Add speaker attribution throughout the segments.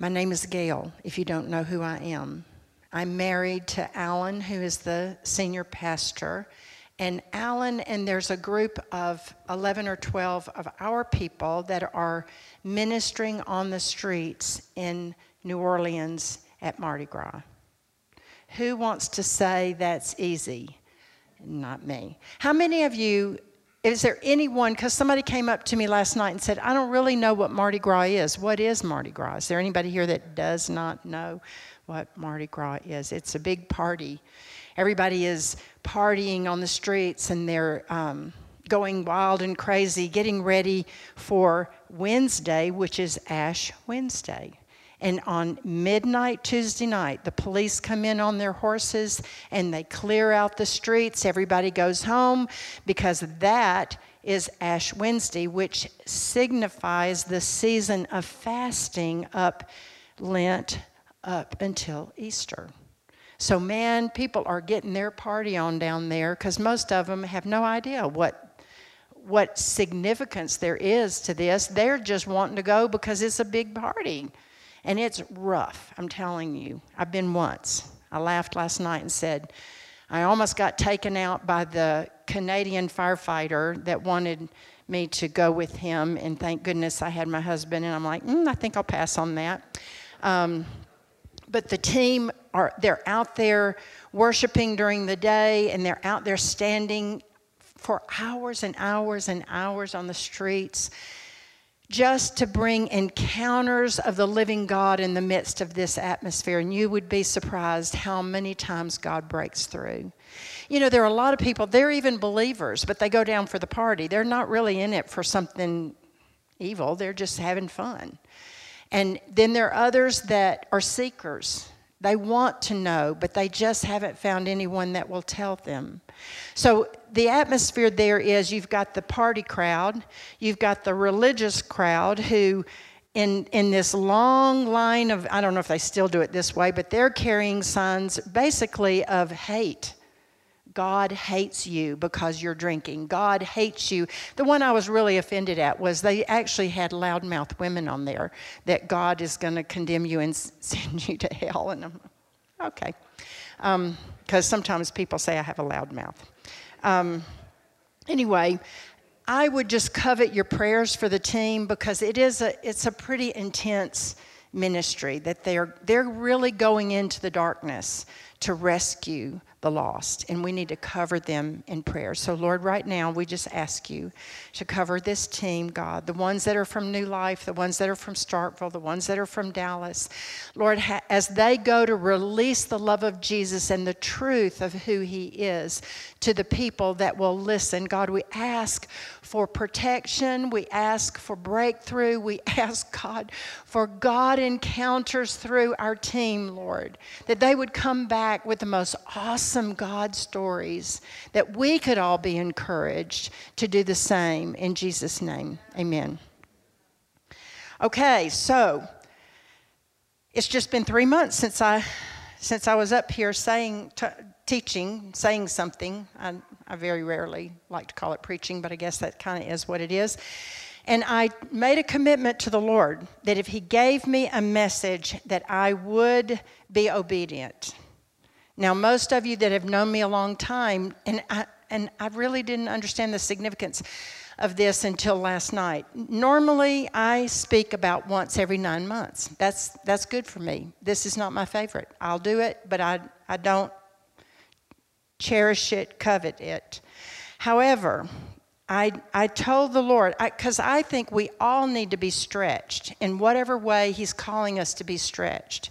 Speaker 1: My name is Gail, if you don't know who I am. I'm married to Alan, who is the senior pastor. And Alan, and there's a group of 11 or 12 of our people that are ministering on the streets in New Orleans at Mardi Gras. Who wants to say that's easy? Not me. How many of you is there anyone, because somebody came up to me last night and said, I don't really know what Mardi Gras is. What is Mardi Gras? Is there anybody here that does not know what Mardi Gras is? It's a big party. Everybody is partying on the streets and they're um, going wild and crazy, getting ready for Wednesday, which is Ash Wednesday. And on midnight Tuesday night, the police come in on their horses and they clear out the streets. Everybody goes home because that is Ash Wednesday, which signifies the season of fasting up Lent up until Easter. So, man, people are getting their party on down there because most of them have no idea what what significance there is to this. They're just wanting to go because it's a big party. And it's rough, I'm telling you. I've been once. I laughed last night and said, I almost got taken out by the Canadian firefighter that wanted me to go with him, and thank goodness I had my husband, and I'm like, mm, I think I'll pass on that. Um, but the team are they're out there worshiping during the day, and they're out there standing for hours and hours and hours on the streets just to bring encounters of the living God in the midst of this atmosphere. And you would be surprised how many times God breaks through. You know, there are a lot of people, they're even believers, but they go down for the party. They're not really in it for something evil, they're just having fun. And then there are others that are seekers. They want to know, but they just haven't found anyone that will tell them. So the atmosphere there is you've got the party crowd, you've got the religious crowd who in, in this long line of, I don't know if they still do it this way, but they're carrying signs basically of hate. God hates you because you're drinking. God hates you. The one I was really offended at was they actually had loudmouth women on there that God is going to condemn you and send you to hell. And I'm okay. Because um, sometimes people say I have a loud mouth. Um, anyway, I would just covet your prayers for the team because it is a it's a pretty intense ministry that they're they're really going into the darkness to rescue the lost, and we need to cover them in prayer. So, Lord, right now, we just ask you to cover this team, God, the ones that are from New Life, the ones that are from Starkville, the ones that are from Dallas. Lord, as they go to release the love of Jesus and the truth of who He is to the people that will listen, God, we ask for protection. We ask for breakthrough. We ask, God, for God encounters through our team, Lord, that they would come back with the most awesome God stories, that we could all be encouraged to do the same. In Jesus' name, amen. Okay, so it's just been three months since I since I was up here saying, t- teaching, saying something. I, I very rarely like to call it preaching, but I guess that kind of is what it is. And I made a commitment to the Lord that if He gave me a message, that I would be obedient. Now, most of you that have known me a long time, and I, and I really didn't understand the significance of this until last night. Normally, I speak about once every nine months. That's, that's good for me. This is not my favorite. I'll do it, but I, I don't cherish it, covet it. However, I, I told the Lord, because I, I think we all need to be stretched in whatever way He's calling us to be stretched.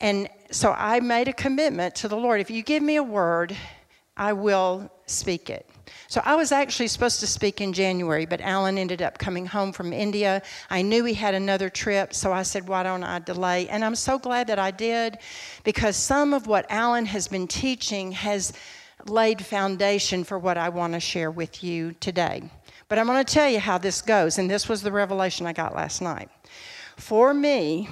Speaker 1: And so I made a commitment to the Lord if you give me a word, I will speak it. So I was actually supposed to speak in January, but Alan ended up coming home from India. I knew he had another trip, so I said, Why don't I delay? And I'm so glad that I did because some of what Alan has been teaching has laid foundation for what I want to share with you today. But I'm going to tell you how this goes, and this was the revelation I got last night. For me,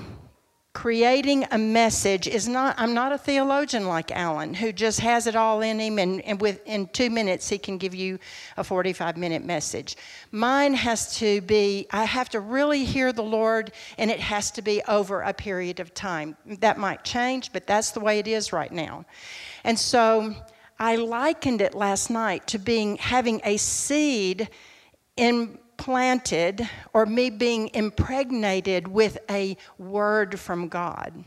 Speaker 1: creating a message is not i'm not a theologian like alan who just has it all in him and, and within two minutes he can give you a 45 minute message. Mine has to be i have to really hear the lord and it has to be over a period of time. That might change but that's the way it is right now. And so i likened it last night to being having a seed in planted or me being impregnated with a word from God.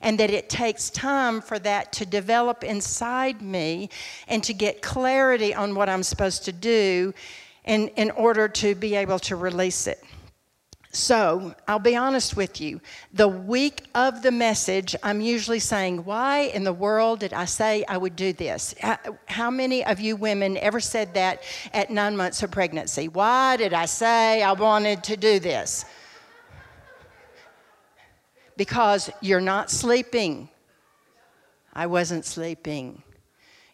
Speaker 1: And that it takes time for that to develop inside me and to get clarity on what I'm supposed to do in, in order to be able to release it. So I'll be honest with you. The week of the message, I'm usually saying, Why in the world did I say I would do this? How many of you women ever said that at nine months of pregnancy? Why did I say I wanted to do this? Because you're not sleeping. I wasn't sleeping.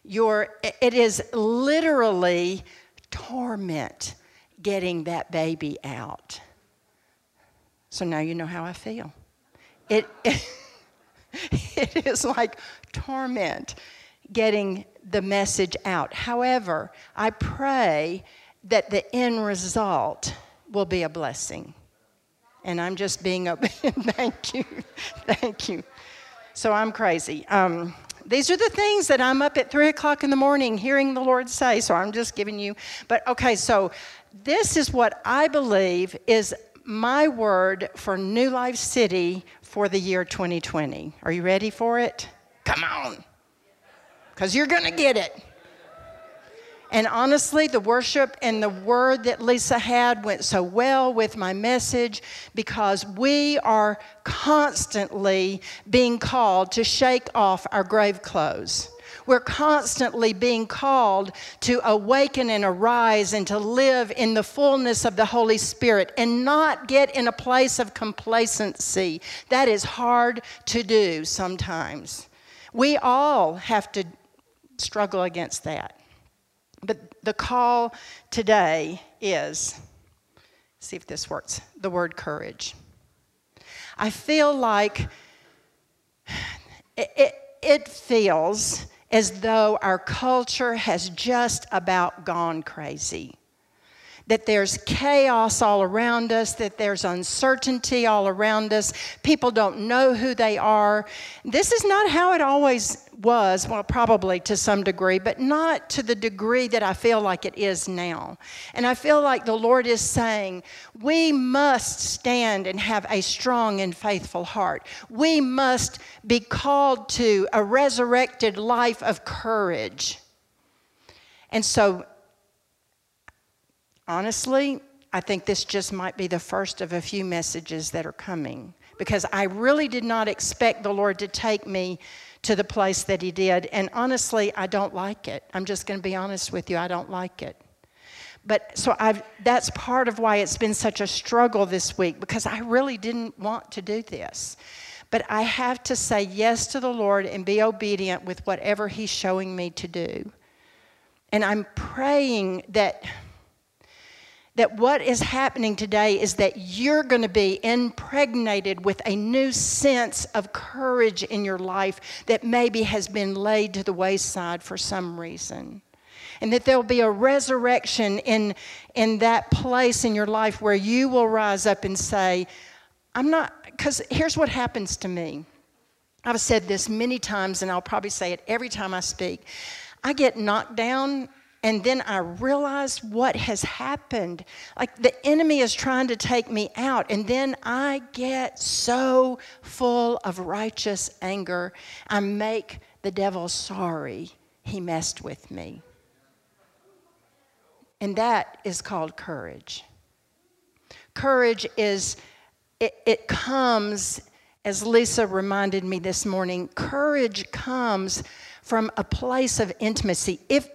Speaker 1: You're, it is literally torment getting that baby out. So now you know how I feel. It, it, it is like torment getting the message out. However, I pray that the end result will be a blessing. And I'm just being open. thank you. Thank you. So I'm crazy. Um, these are the things that I'm up at three o'clock in the morning hearing the Lord say. So I'm just giving you. But okay, so this is what I believe is my word for New Life City for the year 2020. Are you ready for it? Come on, because you're going to get it. And honestly, the worship and the word that Lisa had went so well with my message because we are constantly being called to shake off our grave clothes. We're constantly being called to awaken and arise and to live in the fullness of the Holy Spirit and not get in a place of complacency. That is hard to do sometimes. We all have to struggle against that. But the call today is see if this works the word courage. I feel like it, it, it feels as though our culture has just about gone crazy. That there's chaos all around us, that there's uncertainty all around us. People don't know who they are. This is not how it always was, well, probably to some degree, but not to the degree that I feel like it is now. And I feel like the Lord is saying, we must stand and have a strong and faithful heart. We must be called to a resurrected life of courage. And so, honestly, I think this just might be the first of a few messages that are coming because I really did not expect the Lord to take me to the place that he did. And honestly, I don't like it. I'm just going to be honest with you. I don't like it. But so I've, that's part of why it's been such a struggle this week because I really didn't want to do this. But I have to say yes to the Lord and be obedient with whatever He's showing me to do. And I'm praying that that what is happening today is that you're going to be impregnated with a new sense of courage in your life that maybe has been laid to the wayside for some reason. And that there'll be a resurrection in, in that place in your life where you will rise up and say, I'm not, because here's what happens to me. I've said this many times, and I'll probably say it every time I speak. I get knocked down and then I realize what has happened. Like the enemy is trying to take me out. And then I get so full of righteous anger. I make the devil sorry he messed with me. And that is called courage. Courage is, it, it comes, as Lisa reminded me this morning, courage comes from a place of intimacy. If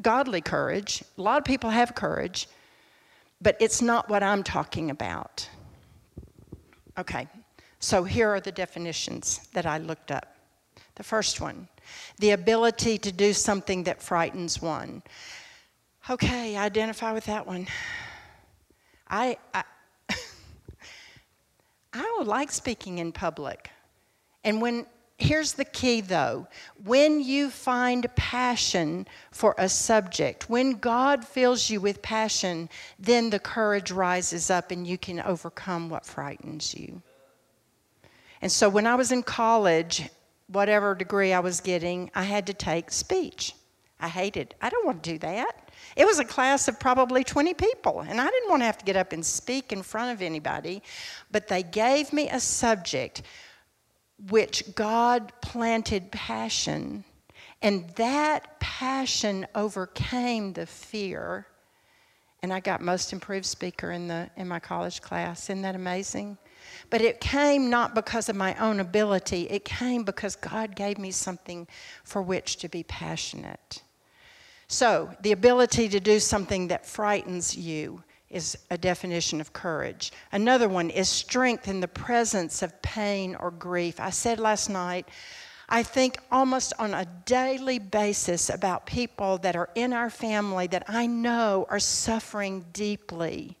Speaker 1: godly courage. A lot of people have courage, but it's not what I'm talking about. Okay, so here are the definitions that I looked up. The first one the ability to do something that frightens one. Okay, identify with that one. I, I, I like speaking in public. And when here's the key though when you find passion for a subject, when God fills you with passion, then the courage rises up and you can overcome what frightens you. And so when I was in college, whatever degree I was getting, I had to take speech. I hated. I don't want to do that. It was a class of probably 20 people, and I didn't want to have to get up and speak in front of anybody. But they gave me a subject which God planted passion, and that passion overcame the fear. And I got most improved speaker in the in my college class. Isn't that amazing? But it came not because of my own ability, it came because God gave me something for which to be passionate. So, the ability to do something that frightens you is a definition of courage. Another one is strength in the presence of pain or grief. I said last night, I think almost on a daily basis about people that are in our family that I know are suffering deeply.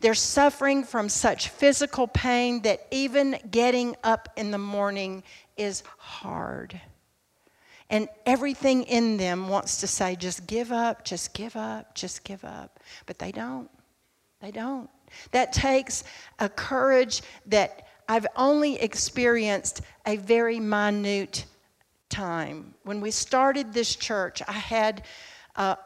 Speaker 1: They're suffering from such physical pain that even getting up in the morning is hard. And everything in them wants to say, just give up, just give up, just give up. But they don't. They don't. That takes a courage that I've only experienced a very minute time. When we started this church, I had a,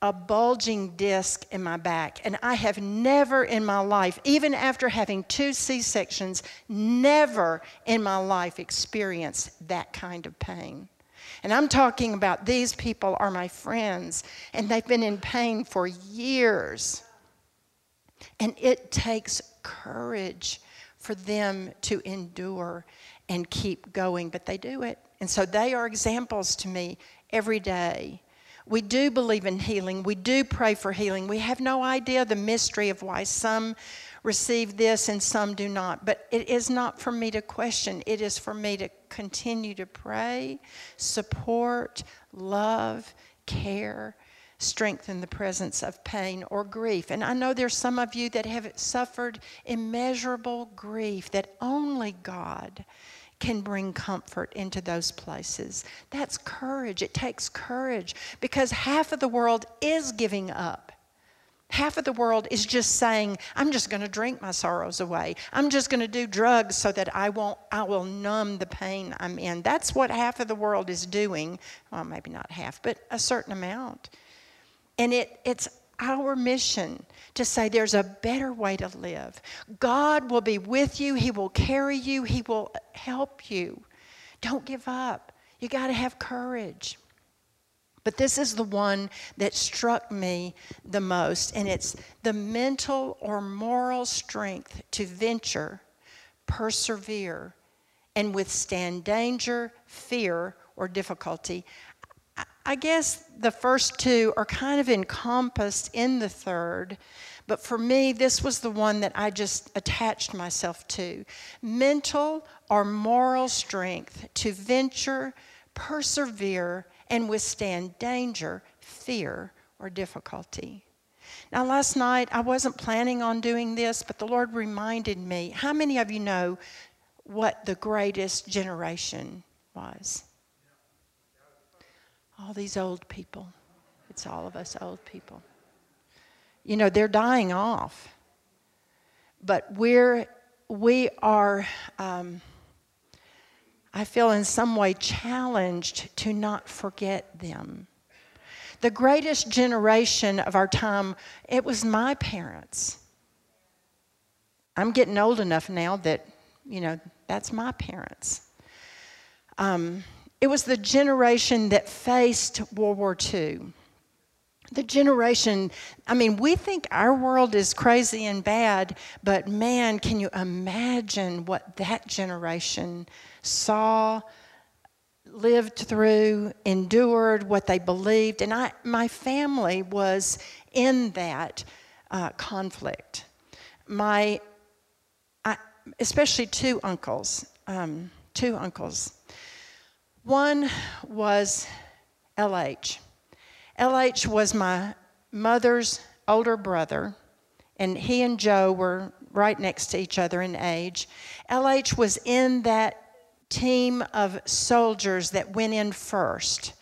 Speaker 1: a bulging disc in my back, and I have never in my life, even after having two C sections, never in my life experienced that kind of pain. And I'm talking about these people are my friends, and they've been in pain for years. And it takes courage for them to endure and keep going, but they do it. And so they are examples to me every day. We do believe in healing. We do pray for healing. We have no idea the mystery of why some receive this and some do not. But it is not for me to question, it is for me to continue to pray, support, love, care, strengthen the presence of pain or grief. And I know there's some of you that have suffered immeasurable grief that only God can bring comfort into those places. That's courage. It takes courage because half of the world is giving up. Half of the world is just saying, I'm just going to drink my sorrows away. I'm just going to do drugs so that I won't I will numb the pain I'm in. That's what half of the world is doing. Well, maybe not half, but a certain amount. And it, it's our mission to say there's a better way to live. God will be with you, He will carry you, He will help you. Don't give up. You got to have courage. But this is the one that struck me the most, and it's the mental or moral strength to venture, persevere, and withstand danger, fear, or difficulty. I guess the first two are kind of encompassed in the third, but for me, this was the one that I just attached myself to. Mental or moral strength to venture, persevere, and withstand danger, fear, or difficulty. Now, last night, I wasn't planning on doing this, but the Lord reminded me. How many of you know what the greatest generation was? All these old people. It's all of us old people. You know, they're dying off. But we're, we are, um, I feel in some way challenged to not forget them. The greatest generation of our time, it was my parents. I'm getting old enough now that, you know, that's my parents. Um, it was the generation that faced World War II. The generation, I mean, we think our world is crazy and bad, but man, can you imagine what that generation saw, lived through, endured, what they believed? And I, my family was in that uh, conflict. My, I, especially two uncles, um, two uncles one was LH. LH was my mother's older brother, and he and Joe were right next to each other in age. LH was in that team of soldiers that went in first.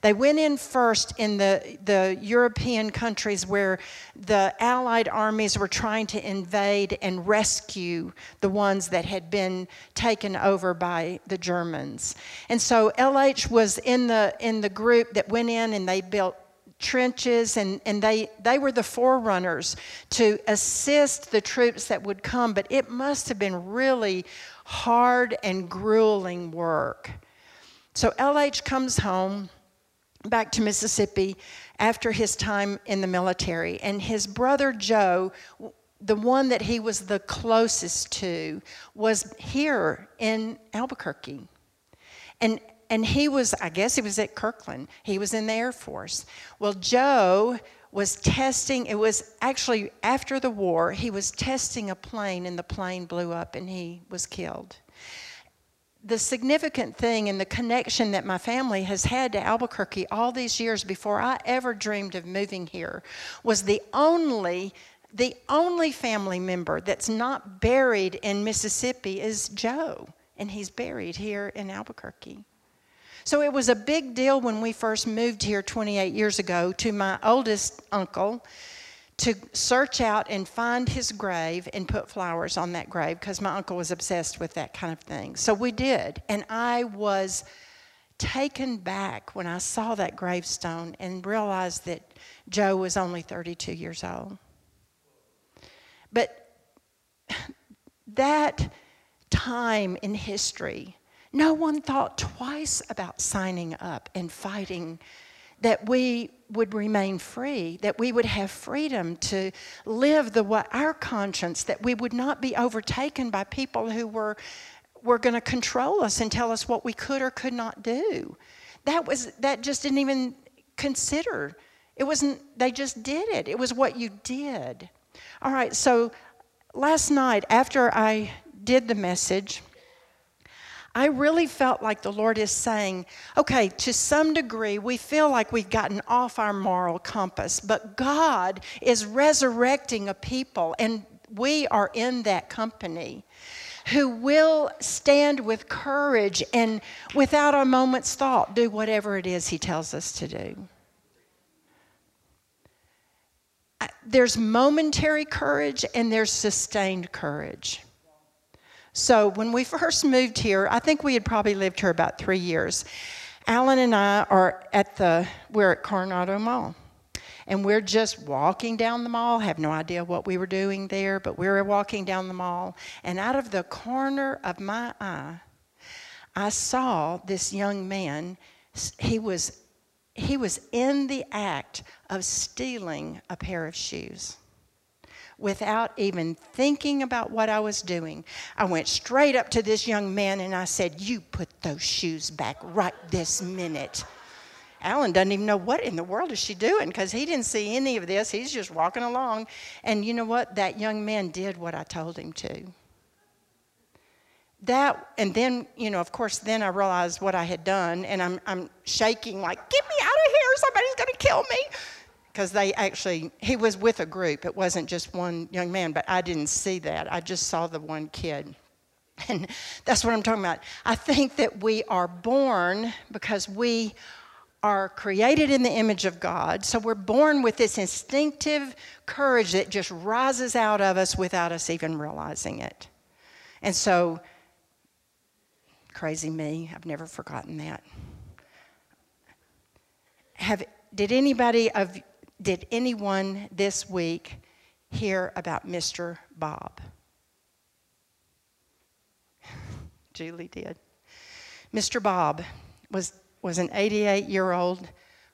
Speaker 1: They went in first in the, the European countries where the Allied armies were trying to invade and rescue the ones that had been taken over by the Germans. And so LH was in the, in the group that went in and they built trenches and, and they, they were the forerunners to assist the troops that would come but it must have been really hard and grueling work so lh comes home back to Mississippi after his time in the military. And his brother Joe, the one that he was the closest to, was here in Albuquerque. And and he was, I guess he was at Kirtland. He was in the Air Force. Well, Joe was testing, it was actually after the war, he was testing a plane and the plane blew up and he was killed the significant thing and the connection that my family has had to Albuquerque all these years before I ever dreamed of moving here was the only the only family member that's not buried in Mississippi is Joe and he's buried here in Albuquerque. So it was a big deal when we first moved here 28 years ago to my oldest uncle to search out and find his grave and put flowers on that grave because my uncle was obsessed with that kind of thing. So we did. And I was taken back when I saw that gravestone and realized that Joe was only 32 years old. But that time in history, no one thought twice about signing up and fighting that we would remain free, that we would have freedom to live the our conscience, that we would not be overtaken by people who were were going to control us and tell us what we could or could not do. That was that just didn't even consider. It wasn't they just did it. It was what you did. All right, so last night after I did the message, I really felt like the Lord is saying, okay, to some degree, we feel like we've gotten off our moral compass, but God is resurrecting a people, and we are in that company who will stand with courage and without a moment's thought do whatever it is He tells us to do. There's momentary courage and there's sustained courage. So when we first moved here, I think we had probably lived here about three years. Alan and I are at the, we're at Coronado Mall. And we're just walking down the mall, have no idea what we were doing there, but we were walking down the mall. And out of the corner of my eye, I saw this young man. He was, he was in the act of stealing a pair of shoes without even thinking about what I was doing. I went straight up to this young man and I said, You put those shoes back right this minute. Alan doesn't even know what in the world is she doing because he didn't see any of this. He's just walking along. And you know what? That young man did what I told him to. That, and then, you know, of course, then I realized what I had done, and I'm, I'm shaking like, get me out of here, somebody's gonna kill me because they actually, he was with a group. It wasn't just one young man, but I didn't see that. I just saw the one kid. And that's what I'm talking about. I think that we are born because we are created in the image of God. So we're born with this instinctive courage that just rises out of us without us even realizing it. And so, crazy me, I've never forgotten that. Have, did anybody of did anyone this week hear about Mr. Bob? Julie did. Mr. Bob was, was an 88 year old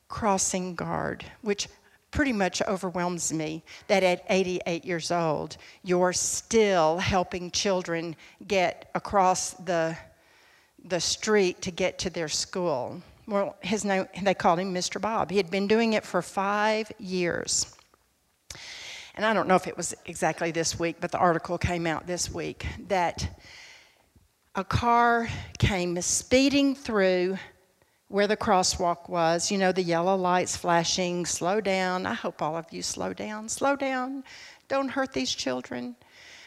Speaker 1: crossing guard, which pretty much overwhelms me that at 88 years old, you're still helping children get across the, the street to get to their school. Well, his name, they called him Mr. Bob. He had been doing it for five years. And I don't know if it was exactly this week, but the article came out this week that a car came speeding through where the crosswalk was. You know, the yellow lights flashing, slow down. I hope all of you slow down, slow down. Don't hurt these children.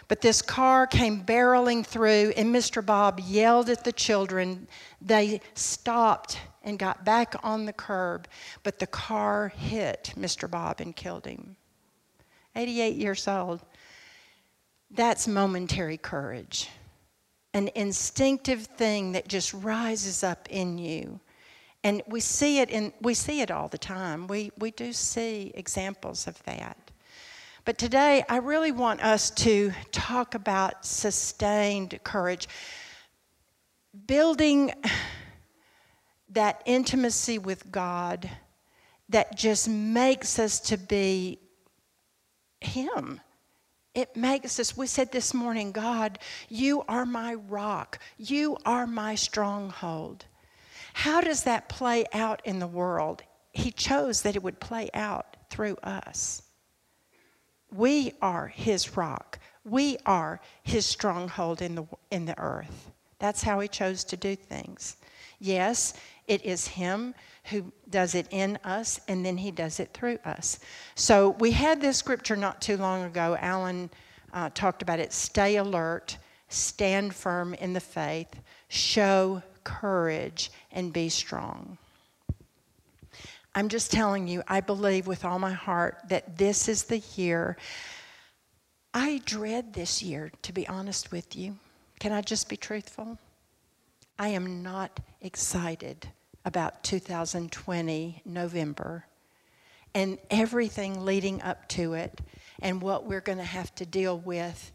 Speaker 1: But this car came barreling through, and Mr. Bob yelled at the children. They stopped and got back on the curb, but the car hit Mr. Bob and killed him. 88 years old. That's momentary courage, an instinctive thing that just rises up in you. And we see it in we see it all the time. We we do see examples of that. But today I really want us to talk about sustained courage. Building that intimacy with God that just makes us to be him. It makes us, we said this morning, God, you are my rock. You are my stronghold. How does that play out in the world? He chose that it would play out through us. We are his rock. We are his stronghold in the, in the earth. That's how he chose to do things. Yes, it is him who does it in us, and then he does it through us. So we had this scripture not too long ago. Alan uh, talked about it stay alert, stand firm in the faith, show courage, and be strong. I'm just telling you, I believe with all my heart that this is the year. I dread this year, to be honest with you. Can I just be truthful? I am not excited about 2020 November and everything leading up to it and what we're going to have to deal with.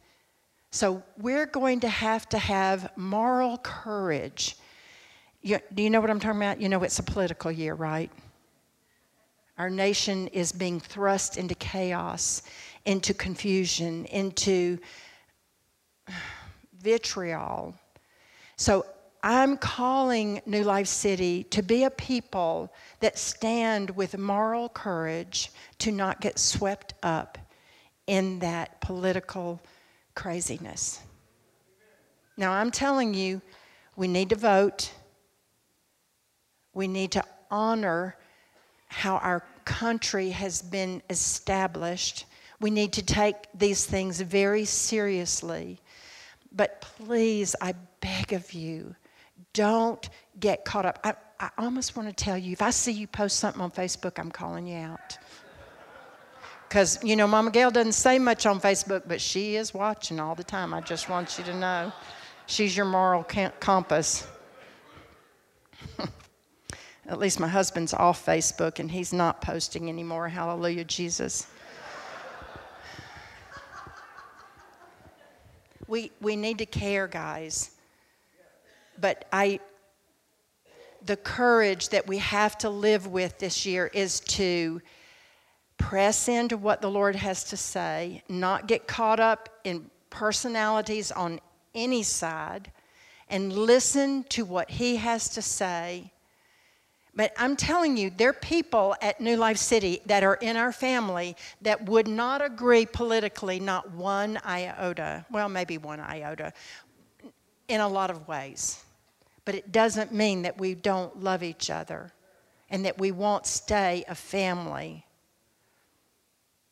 Speaker 1: So, we're going to have to have moral courage. You, do you know what I'm talking about? You know, it's a political year, right? Our nation is being thrust into chaos, into confusion, into vitriol. So, I'm calling New Life City to be a people that stand with moral courage to not get swept up in that political craziness. Now, I'm telling you, we need to vote. We need to honor how our country has been established. We need to take these things very seriously. But please, I beg of you, don't get caught up. I, I almost want to tell you if I see you post something on Facebook, I'm calling you out. Because, you know, Mama Gail doesn't say much on Facebook, but she is watching all the time. I just want you to know she's your moral compass. At least my husband's off Facebook and he's not posting anymore. Hallelujah, Jesus. we, we need to care, guys but I, the courage that we have to live with this year is to press into what the Lord has to say, not get caught up in personalities on any side, and listen to what He has to say. But I'm telling you, there are people at New Life City that are in our family that would not agree politically, not one iota. Well, maybe one iota, in a lot of ways. But it doesn't mean that we don't love each other and that we won't stay a family.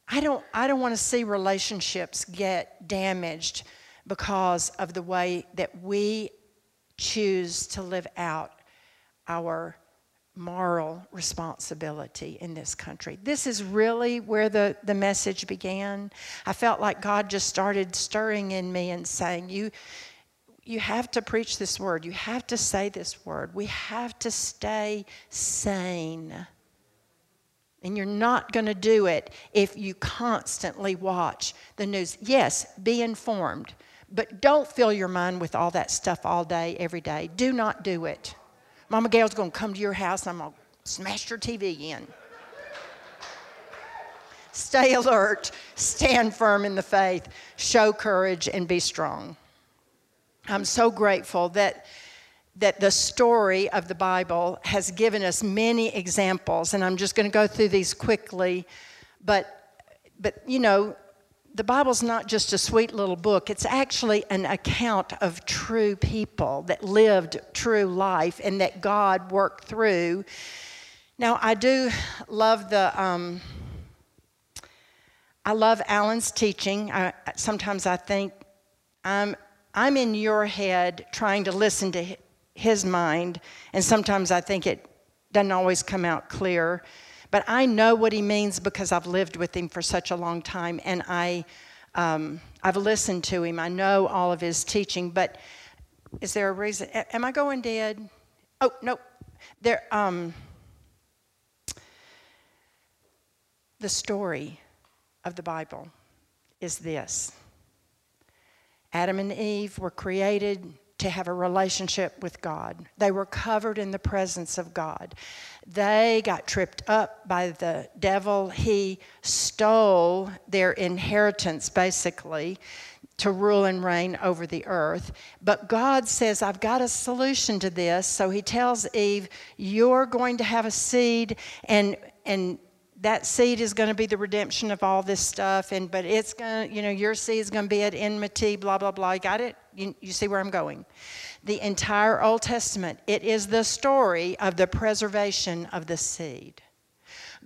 Speaker 1: I don't, I don't want to see relationships get damaged because of the way that we choose to live out our moral responsibility in this country. This is really where the, the message began. I felt like God just started stirring in me and saying, You you have to preach this word. You have to say this word. We have to stay sane. And you're not going to do it if you constantly watch the news. Yes, be informed, but don't fill your mind with all that stuff all day, every day. Do not do it. Mama Gail's going to come to your house and I'm going to smash your TV in. Stay alert, stand firm in the faith, show courage, and be strong. I'm so grateful that that the story of the Bible has given us many examples, and I'm just going to go through these quickly. But, but you know, the Bible's not just a sweet little book, it's actually an account of true people that lived true life and that God worked through. Now, I do love the. Um, I love Alan's teaching. I, sometimes I think I'm, I'm in your head trying to listen to his mind, and sometimes I think it doesn't always come out clear. But I know what he means because I've lived with him for such a long time, and I, um, I've listened to him. I know all of his teaching. But is there a reason? Am I going dead? Oh no, there. Um, the story of the Bible is this Adam and Eve were created to have a relationship with God. They were covered in the presence of God. They got tripped up by the devil. He stole their inheritance, basically, to rule and reign over the earth. But God says, I've got a solution to this. So he tells Eve, You're going to have a seed, and, and that seed is going to be the redemption of all this stuff and but it's going to you know your seed is going to be at enmity blah blah blah. You got it? You, you see where i'm going? The entire old testament it is the story of the preservation of the seed.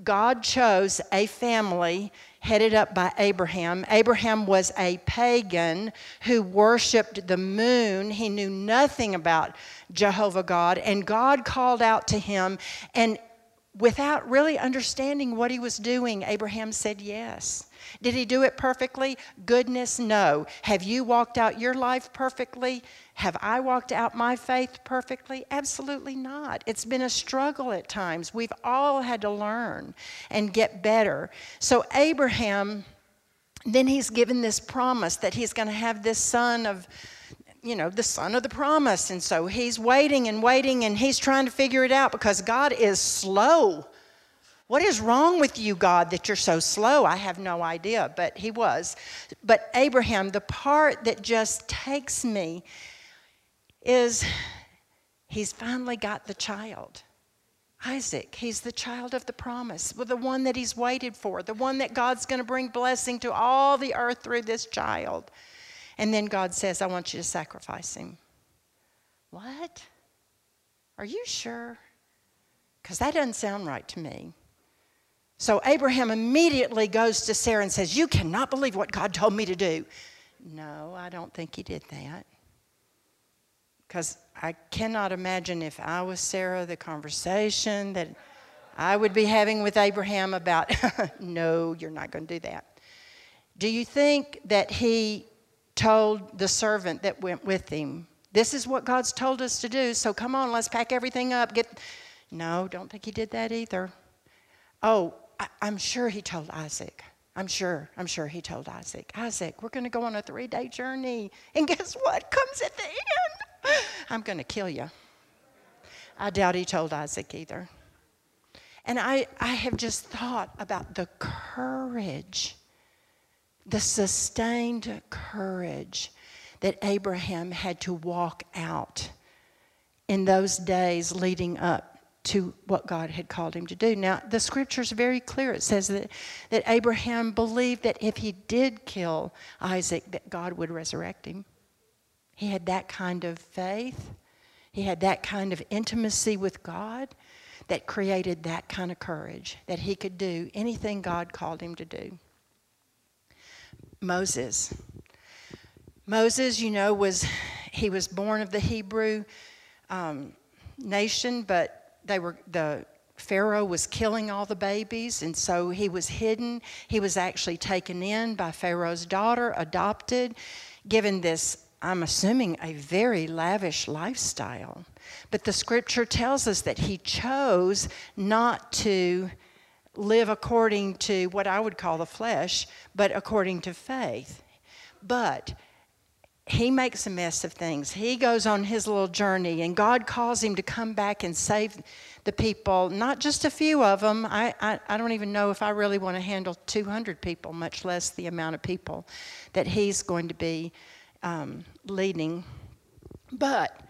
Speaker 1: God chose a family headed up by abraham. Abraham was a pagan who worshiped the moon. He knew nothing about jehovah god and god called out to him and without really understanding what he was doing, Abraham said yes. Did he do it perfectly? Goodness, no. Have you walked out your life perfectly? Have I walked out my faith perfectly? Absolutely not. It's been a struggle at times. We've all had to learn and get better. So, Abraham, then he's given this promise that he's going to have this son of you know, the son of the promise. And so he's waiting and waiting and he's trying to figure it out because God is slow. What is wrong with you, God, that you're so slow? I have no idea, but he was. But Abraham, the part that just takes me is he's finally got the child. Isaac, he's the child of the promise, well, the one that he's waited for, the one that God's going to bring blessing to all the earth through this child. And then God says, I want you to sacrifice him. What? Are you sure? Because that doesn't sound right to me. So Abraham immediately goes to Sarah and says, You cannot believe what God told me to do. No, I don't think he did that. Because I cannot imagine if I was Sarah, the conversation that I would be having with Abraham about, no, you're not going to do that. Do you think that he told the servant that went with him, This is what God's told us to do, so come on, let's pack everything up. Get No, don't think he did that either. Oh, I, I'm sure he told Isaac. I'm sure, I'm sure he told Isaac, Isaac, we're going to go on a three day journey. And guess what comes at the end? I'm going to kill you. I doubt he told Isaac either. And I, I have just thought about the courage the sustained courage that Abraham had to walk out in those days leading up to what God had called him to do. Now, the scripture is very clear. It says that, that Abraham believed that if he did kill Isaac, that God would resurrect him. He had that kind of faith. He had that kind of intimacy with God that created that kind of courage that he could do anything God called him to do. Moses. Moses, you know, was he was born of the Hebrew um, nation, but they were the Pharaoh was killing all the babies, and so he was hidden. He was actually taken in by Pharaoh's daughter, adopted, given this, I'm assuming, a very lavish lifestyle. But the scripture tells us that he chose not to live according to what I would call the flesh, but according to faith. But he makes a mess of things. He goes on his little journey, and God calls him to come back and save the people, not just a few of them. I, I, I don't even know if I really want to handle 200 people, much less the amount of people that he's going to be um, leading. But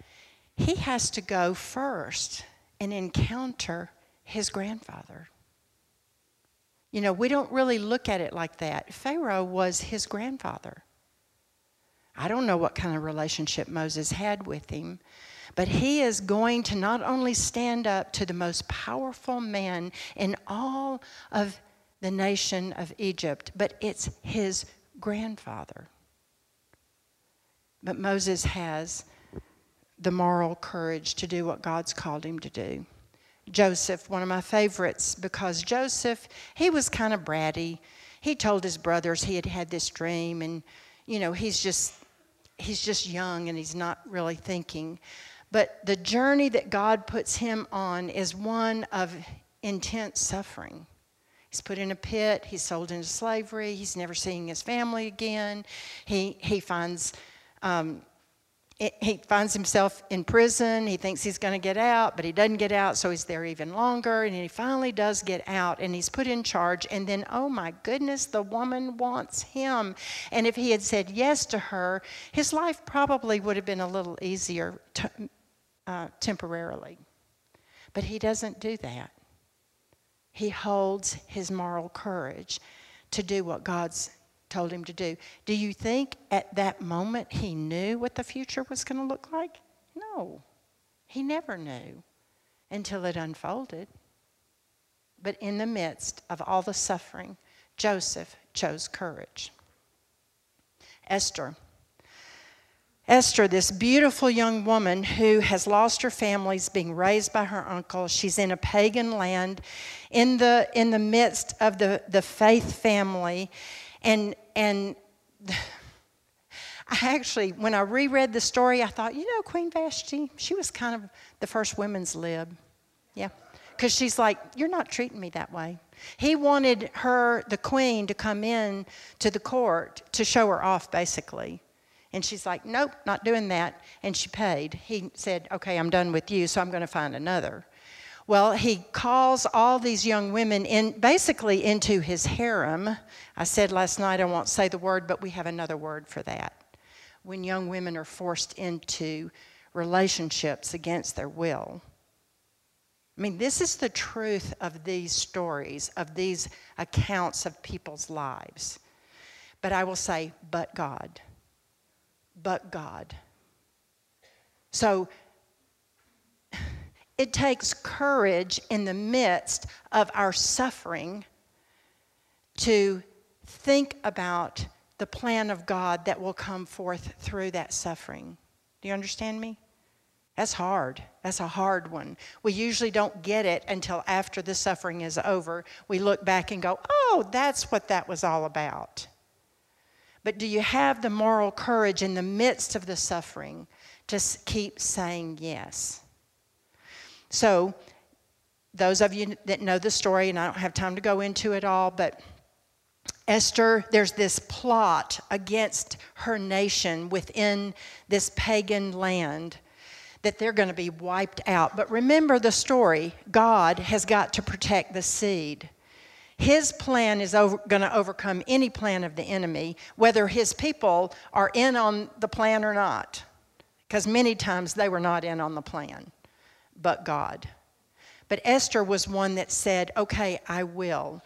Speaker 1: he has to go first and encounter his grandfather. You know, we don't really look at it like that. Pharaoh was his grandfather. I don't know what kind of relationship Moses had with him, but he is going to not only stand up to the most powerful man in all of the nation of Egypt, but it's his grandfather. But Moses has the moral courage to do what God's called him to do. Joseph, one of my favorites, because Joseph, he was kind of bratty. He told his brothers he had had this dream, and you know, he's just he's just young and he's not really thinking. But the journey that God puts him on is one of intense suffering. He's put in a pit, he's sold into slavery, he's never seeing his family again. He, he finds um, he finds himself in prison. He thinks he's going to get out, but he doesn't get out, so he's there even longer. And he finally does get out, and he's put in charge. And then, oh my goodness, the woman wants him. And if he had said yes to her, his life probably would have been a little easier uh, temporarily. But he doesn't do that. He holds his moral courage to do what God's told him to do. Do you think at that moment he knew what the future was going to look like? No, he never knew until it unfolded. But in the midst of all the suffering, Joseph chose courage. Esther. Esther, this beautiful young woman who has lost her family, is being raised by her uncle. She's in a pagan land in the, in the midst of the, the faith family. And, and I actually, when I reread the story, I thought, you know, Queen Vashti, she was kind of the first women's lib. Yeah. Because she's like, you're not treating me that way. He wanted her, the queen, to come in to the court to show her off, basically. And she's like, nope, not doing that. And she paid. He said, okay, I'm done with you, so I'm going to find another. Well, he calls all these young women in basically into his harem. I said last night I won't say the word, but we have another word for that. When young women are forced into relationships against their will. I mean, this is the truth of these stories, of these accounts of people's lives. But I will say, but God. But God. So it takes courage in the midst of our suffering to think about the plan of God that will come forth through that suffering. Do you understand me? That's hard. That's a hard one. We usually don't get it until after the suffering is over. We look back and go, oh, that's what that was all about. But do you have the moral courage in the midst of the suffering to keep saying yes? So, those of you that know the story, and I don't have time to go into it all, but Esther, there's this plot against her nation within this pagan land that they're going to be wiped out. But remember the story God has got to protect the seed. His plan is going to overcome any plan of the enemy, whether his people are in on the plan or not. Because many times they were not in on the plan but God. But Esther was one that said, Okay, I will.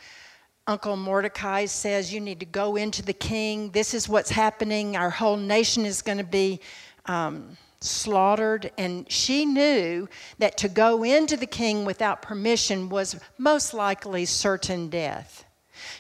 Speaker 1: Uncle Mordecai says, You need to go into the king. This is what's happening. Our whole nation is going to be um, slaughtered. And she knew that to go into the king without permission was most likely certain death.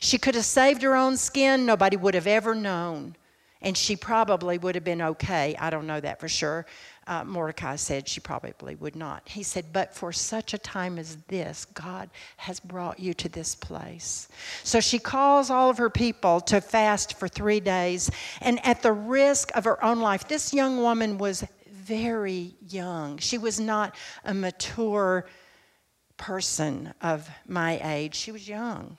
Speaker 1: She could have saved her own skin, nobody would have ever known. And she probably would have been okay. I don't know that for sure uh, Mordecai said she probably would not. He said, But for such a time as this, God has brought you to this place. So she calls all of her people to fast for three days. And at the risk of her own life, this young woman was very young. She was not a mature person of my age, she was young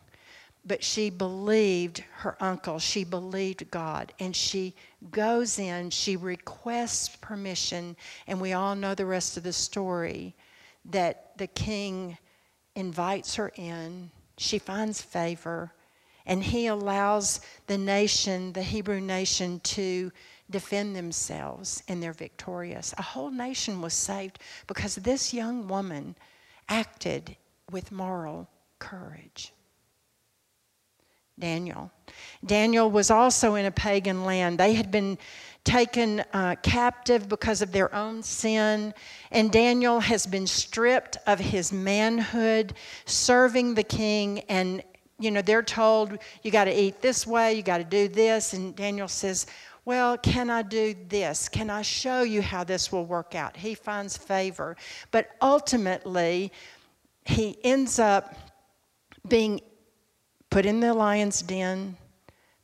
Speaker 1: but she believed her uncle, she believed God, and she goes in, she requests permission, and we all know the rest of the story that the king invites her in, she finds favor, and he allows the nation, the Hebrew nation, to defend themselves, and they're victorious. A whole nation was saved because this young woman acted with moral courage. Daniel. Daniel was also in a pagan land. They had been taken uh, captive because of their own sin, and Daniel has been stripped of his manhood, serving the king. And, you know, they're told, you got to eat this way, you got to do this. And Daniel says, well, can I do this? Can I show you how this will work out? He finds favor. But ultimately, he ends up being put in the lion's den,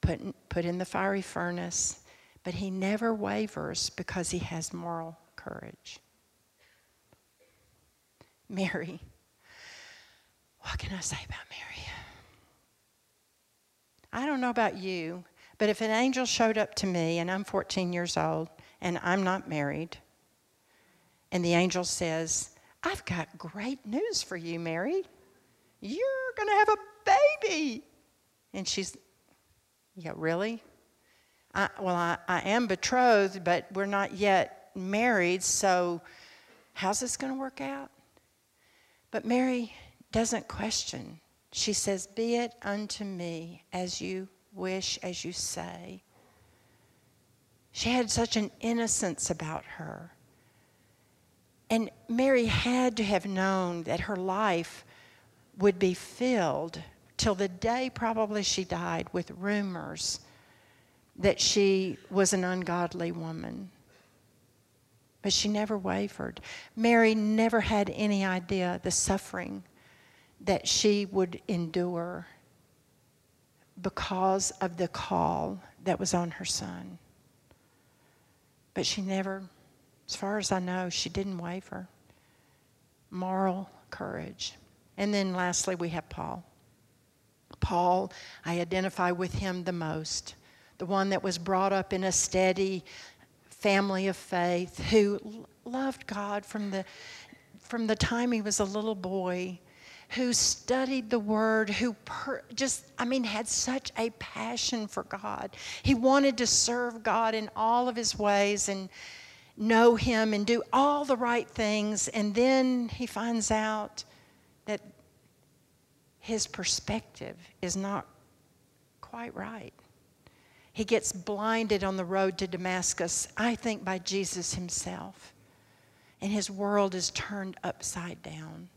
Speaker 1: put put in the fiery furnace, but he never wavers because he has moral courage. Mary. What can I say about Mary? I don't know about you, but if an angel showed up to me and I'm 14 years old and I'm not married, and the angel says, I've got great news for you, Mary. You're going to have a baby. And she's, yeah, really? I, well, I, I am betrothed, but we're not yet married, so how's this going to work out? But Mary doesn't question. She says, Be it unto me as you wish, as you say. She had such an innocence about her. And Mary had to have known that her life would be filled till the day probably she died with rumors that she was an ungodly woman. But she never wavered. Mary never had any idea the suffering that she would endure because of the call that was on her son. But she never, as far as I know, she didn't waver. Moral courage. And then lastly, we have Paul. Paul, I identify with him the most. The one that was brought up in a steady family of faith who loved God from the, from the time he was a little boy, who studied the Word, who per, just, I mean, had such a passion for God. He wanted to serve God in all of his ways and know Him and do all the right things. And then he finds out that his perspective is not quite right. He gets blinded on the road to Damascus, I think by Jesus himself. And his world is turned upside down.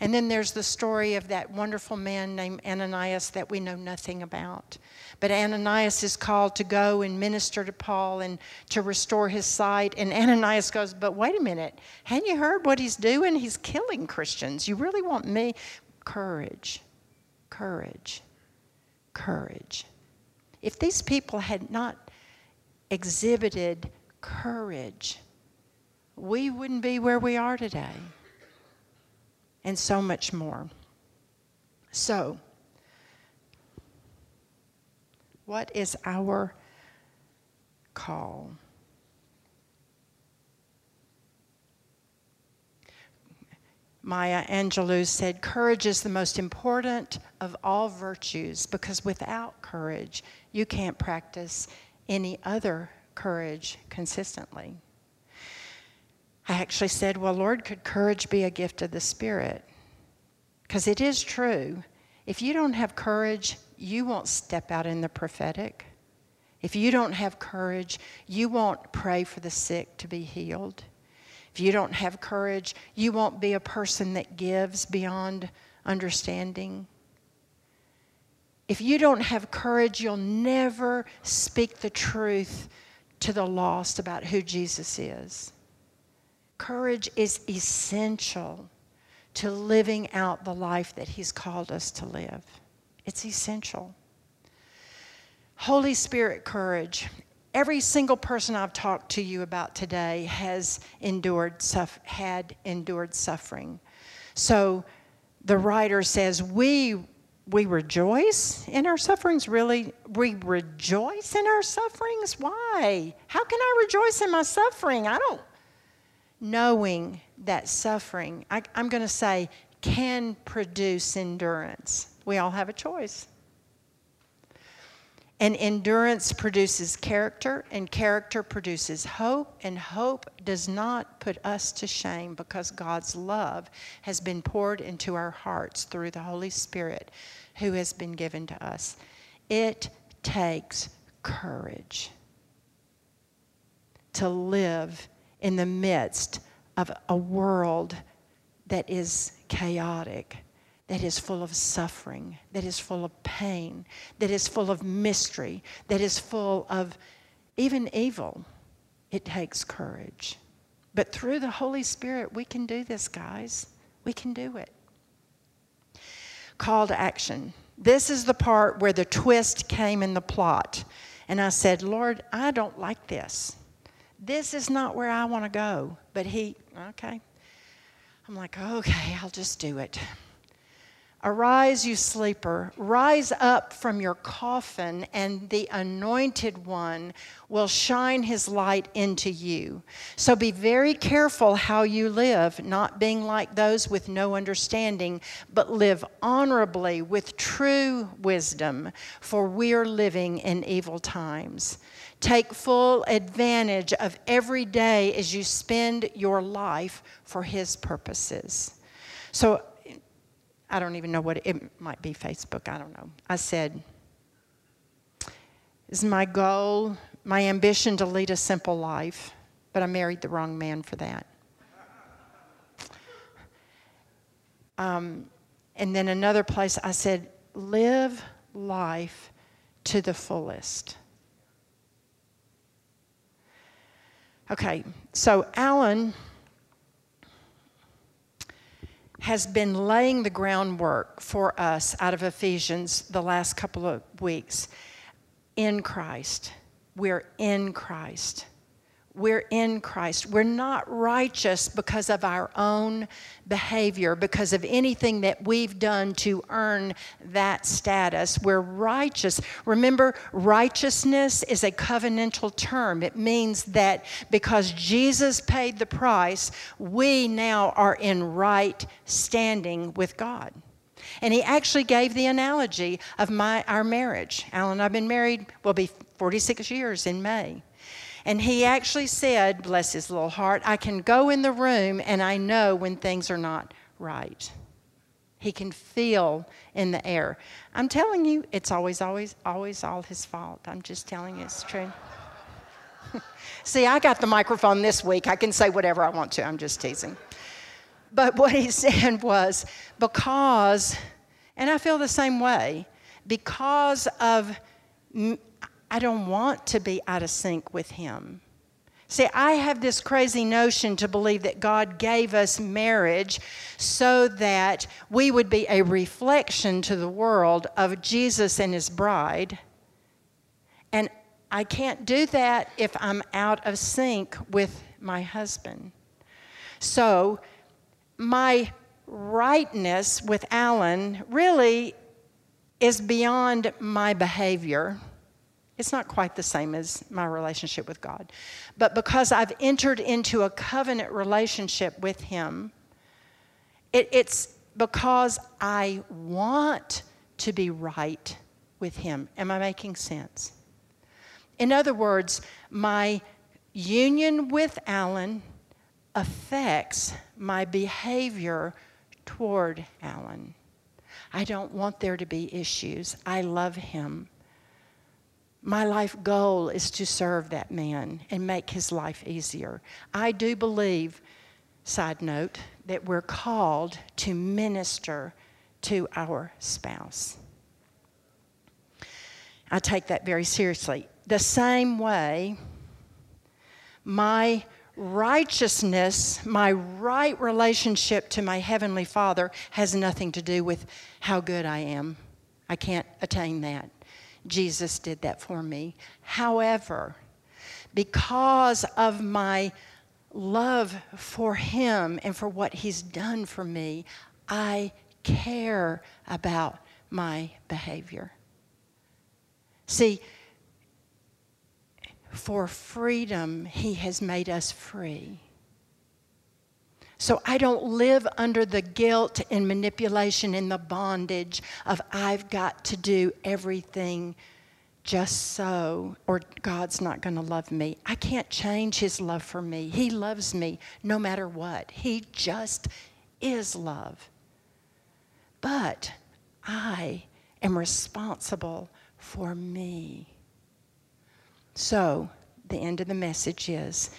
Speaker 1: And then there's the story of that wonderful man named Ananias that we know nothing about. But Ananias is called to go and minister to Paul and to restore his sight. And Ananias goes, But wait a minute, hadn't you heard what he's doing? He's killing Christians. You really want me? Courage, courage, courage. If these people had not exhibited courage, we wouldn't be where we are today. And so much more. So, what is our call? Maya Angelou said, Courage is the most important of all virtues because without courage, you can't practice any other courage consistently. I actually said, Well, Lord, could courage be a gift of the Spirit? Because it is true. If you don't have courage, you won't step out in the prophetic. If you don't have courage, you won't pray for the sick to be healed. If you don't have courage, you won't be a person that gives beyond understanding. If you don't have courage, you'll never speak the truth to the lost about who Jesus is. Courage is essential to living out the life that He's called us to live. It's essential. Holy Spirit courage every single person I've talked to you about today has endured had endured suffering. So the writer says we we rejoice in our sufferings? Really we rejoice in our sufferings? Why? How can i rejoice in my suffering? I don't knowing that suffering I, i'm going to say can produce endurance. We all have a choice and endurance produces character, and character produces hope, and hope does not put us to shame because God's love has been poured into our hearts through the Holy Spirit who has been given to us. It takes courage to live in the midst of a world that is chaotic that is full of suffering, that is full of pain, that is full of mystery, that is full of even evil, it takes courage. But through the Holy Spirit, we can do this, guys. We can do it. Call to action. This is the part where the twist came in the plot. And I said, Lord, I don't like this. This is not where I want to go. But He, okay. I'm like, okay, I'll just do it. Arise, you sleeper, rise up from your coffin, and the anointed one will shine his light into you. So be very careful how you live, not being like those with no understanding, but live honorably with true wisdom, for we are living in evil times. Take full advantage of every day as you spend your life for his purposes. So I don't even know what it, it might be Facebook, I don't know. I said, Is my goal, my ambition to lead a simple life, but I married the wrong man for that. Um, and then another place I said, Live life to the fullest. Okay, so Alan has been laying the groundwork for us out of Ephesians the last couple of weeks in Christ. We're in Christ. We're in Christ. We're not righteous because of our own behavior, because of anything that we've done to earn that status. We're righteous. Remember, righteousness is a covenantal term. It means that because Jesus paid the price, we now are in right standing with God. And he actually gave the analogy of my, our marriage. Alan and I have been married, will be 46 years in May. And he actually said, bless his little heart, I can go in the room and I know when things are not right. He can feel in the air. I'm telling you, it's always, always, always all his fault. I'm just telling you it's true. See, I got the microphone this week. I can say whatever I want to. I'm just teasing. But what he said was because, and I feel the same way, because of I don't want to be out of sync with Him. See, I have this crazy notion to believe that God gave us marriage so that we would be a reflection to the world of Jesus and His bride. And I can't do that if I'm out of sync with my husband. So, my rightness with Alan really is beyond my behavior it's not quite the same as my relationship with God. But because I've entered into a covenant relationship with Him, it, it's because I want to be right with Him. Am I making sense? In other words, my union with Alan affects my behavior toward Alan. I don't want there to be issues. I love him. My life goal is to serve that man and make his life easier. I do believe, side note, that we're called to minister to our spouse. I take that very seriously. The same way, my righteousness, my right relationship to my Heavenly Father, has nothing to do with how good I am. I can't attain that. Jesus did that for me. However, because of my love for Him and for what He's done for me, I care about my behavior. See, for freedom, He has made us free. So I don't live under the guilt and manipulation and the bondage of I've got to do everything just so, or God's not going to love me. I can't change His love for me. He loves me no matter what. He just is love. But I am responsible for me. So, the end of the message is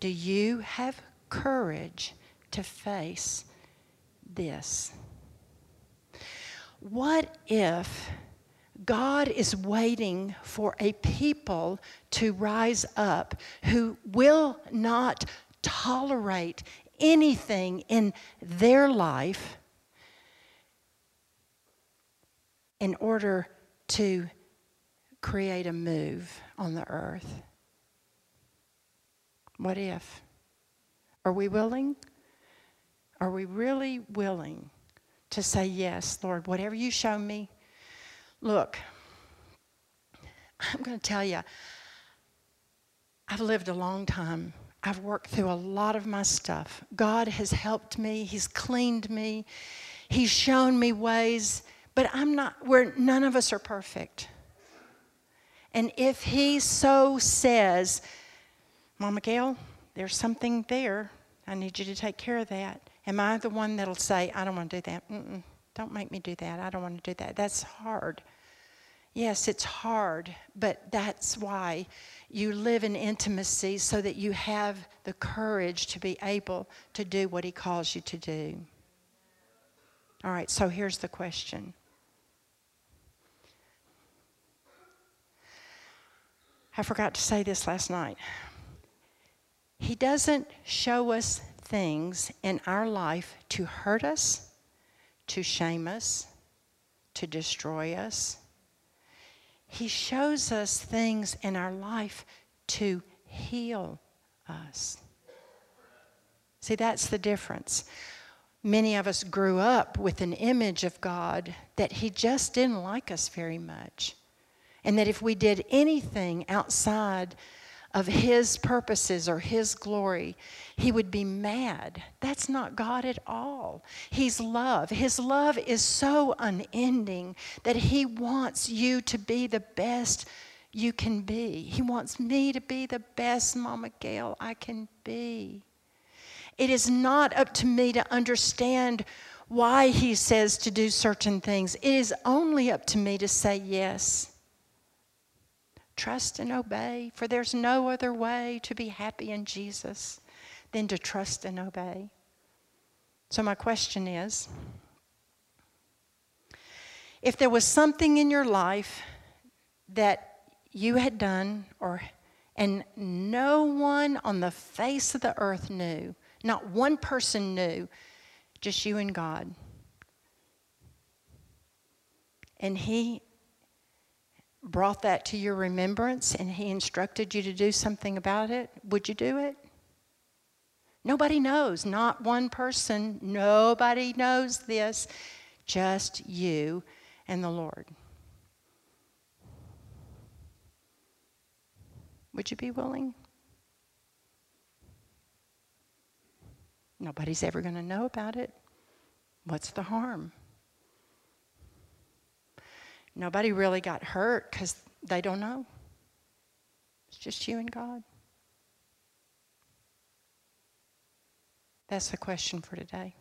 Speaker 1: do you have courage to face this. What if God is waiting for a people to rise up who will not tolerate anything in their life in order to create a move on the earth. What if? Are we willing? Are we really willing to say, Yes, Lord, whatever you show me? Look, I'm going to tell you, I've lived a long time. I've worked through a lot of my stuff. God has helped me, He's cleaned me, He's shown me ways, but I'm not, where none of us are perfect. And if He so says, Mama Gail, there's something there, I need you to take care of that. Am I the one that'll say, I don't want to do that? Mm-mm, don't make me do that. I don't want to do that. That's hard. Yes, it's hard, but that's why you live in intimacy so that you have the courage to be able to do what He calls you to do. All right, so here's the question I forgot to say this last night. He doesn't show us things in our life to hurt us, to shame us, to destroy us. He shows us things in our life to heal us. See, that's the difference. Many of us grew up with an image of God that He just didn't like us very much. And that if we did anything outside of His purposes or His glory, He would be mad. That's not God at all. He's love. His love is so unending that He wants you to be the best you can be. He wants me to be the best Mama Gail I can be. It is not up to me to understand why He says to do certain things, it is only up to me to say yes Trust and obey, for there's no other way to be happy in Jesus than to trust and obey. So, my question is if there was something in your life that you had done or and no one on the face of the earth knew, not one person knew, just you and God. And he brought that to your remembrance and He instructed you to do something about it, would you do it? Nobody knows, not one person. Nobody knows this, just you and the Lord. Would you be willing? Nobody's ever going to know about it. What's the harm? Nobody really got hurt because they don't know. It's just you and God. That's the question for today.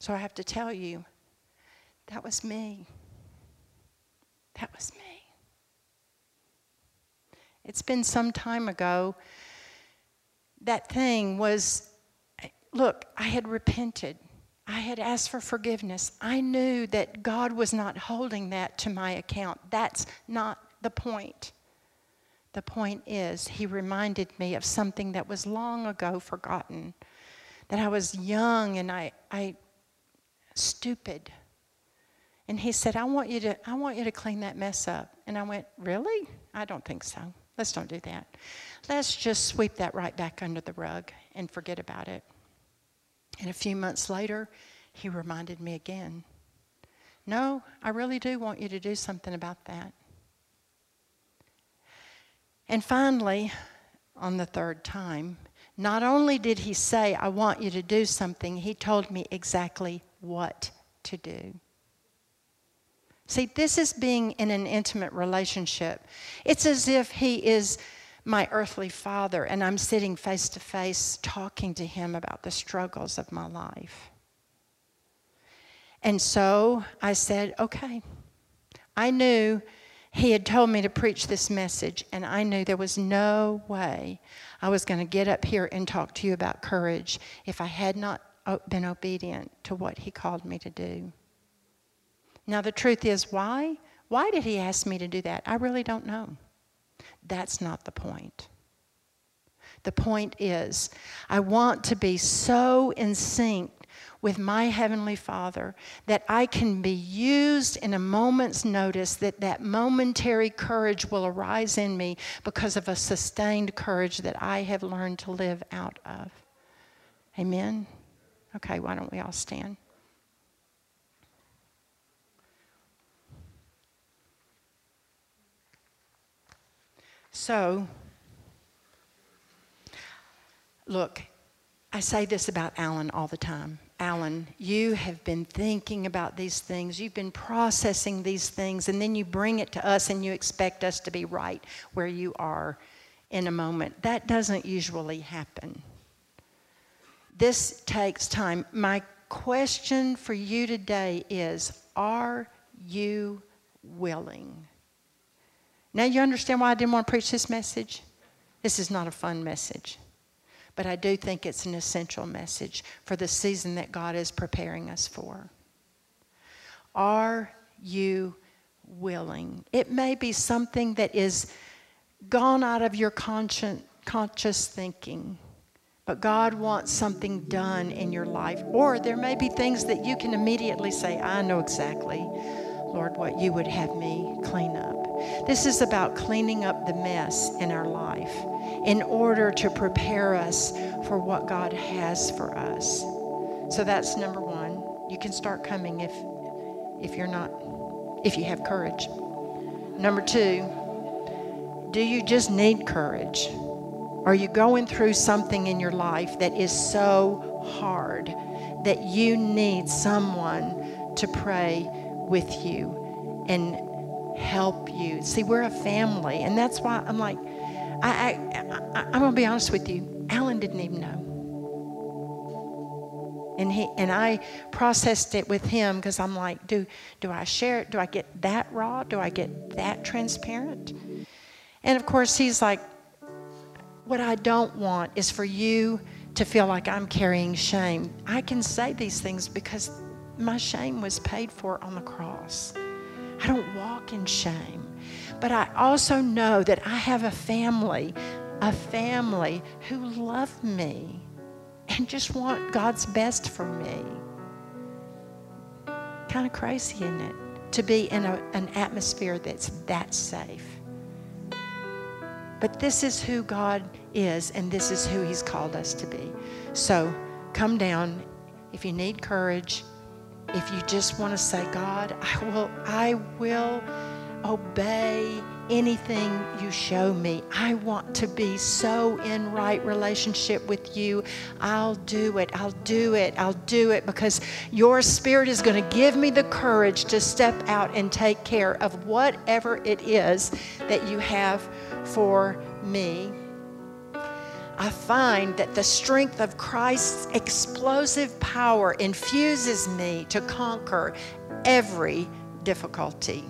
Speaker 1: So I have to tell you, that was me. That was me. It's been some time ago. That thing was, look, I had repented. I had asked for forgiveness. I knew that God was not holding that to my account. That's not the point. The point is, He reminded me of something that was long ago forgotten, that I was young and I, I stupid. And He said, I want, you to, I want you to clean that mess up. And I went, Really? I don't think so. Let's don't do that. Let's just sweep that right back under the rug and forget about it. And a few months later, he reminded me again No, I really do want you to do something about that. And finally, on the third time, not only did he say, I want you to do something, he told me exactly what to do. See, this is being in an intimate relationship. It's as if he is my earthly father, and I'm sitting face to face talking to him about the struggles of my life. And so I said, okay. I knew he had told me to preach this message, and I knew there was no way I was going to get up here and talk to you about courage if I had not uh, been obedient to what he called me to do. Now, the truth is, why? Why did he ask me to do that? I really don't know. That's not the point. The point is, I want to be so in sync with my heavenly father that i can be used in a moment's notice that that momentary courage will arise in me because of a sustained courage that i have learned to live out of. Amen? Okay why don't we all stand So, look, I say this about Alan all the time. Alan, you have been thinking about these things, you've been processing these things, and then you bring it to us and you expect us to be right where you are in a moment. That doesn't usually happen. This takes time. My question for you today is Are you willing? Now you understand why I didn't want to preach this message? This is not a fun message. But I do think it's an essential message for the season that God is preparing us for. Are you willing? It may be something that is gone out of your conscious, conscious thinking, but God wants something done in your life. Or there may be things that you can immediately say, I know exactly, Lord, what you would have me clean up. This is about cleaning up the mess in our life in order to prepare us for what God has for us. So that's number one. You can start coming if if you're not if you have courage. Number two, do you just need courage? Are you going through something in your life that is so hard that you need someone to pray with you and help you. See, we're a family, and that's why I'm like, I, I, I I'm gonna be honest with you. Alan didn't even know. And he and I processed it with him because I'm like, do do I share it? Do I get that raw? Do I get that transparent? And of course, he's like, what I don't want is for you to feel like I'm carrying shame. I can say these things because my shame was paid for on the cross. I don't walk in shame. But I also know that I have a family, a family who love me and just want God's best for me. Kind of crazy, isn't it? To be in a, an atmosphere that's that safe. But this is who God is, and this is who He's called us to be. So come down if you need courage if you just want to say, God, I will, I will obey anything you show me. I want to be so in right relationship with you. I'll do it. I'll do it. I'll do it because your spirit is going to give me the courage to step out and take care of whatever it is that you have for me. I find that the strength of Christ's explosive power infuses me to conquer every difficulty.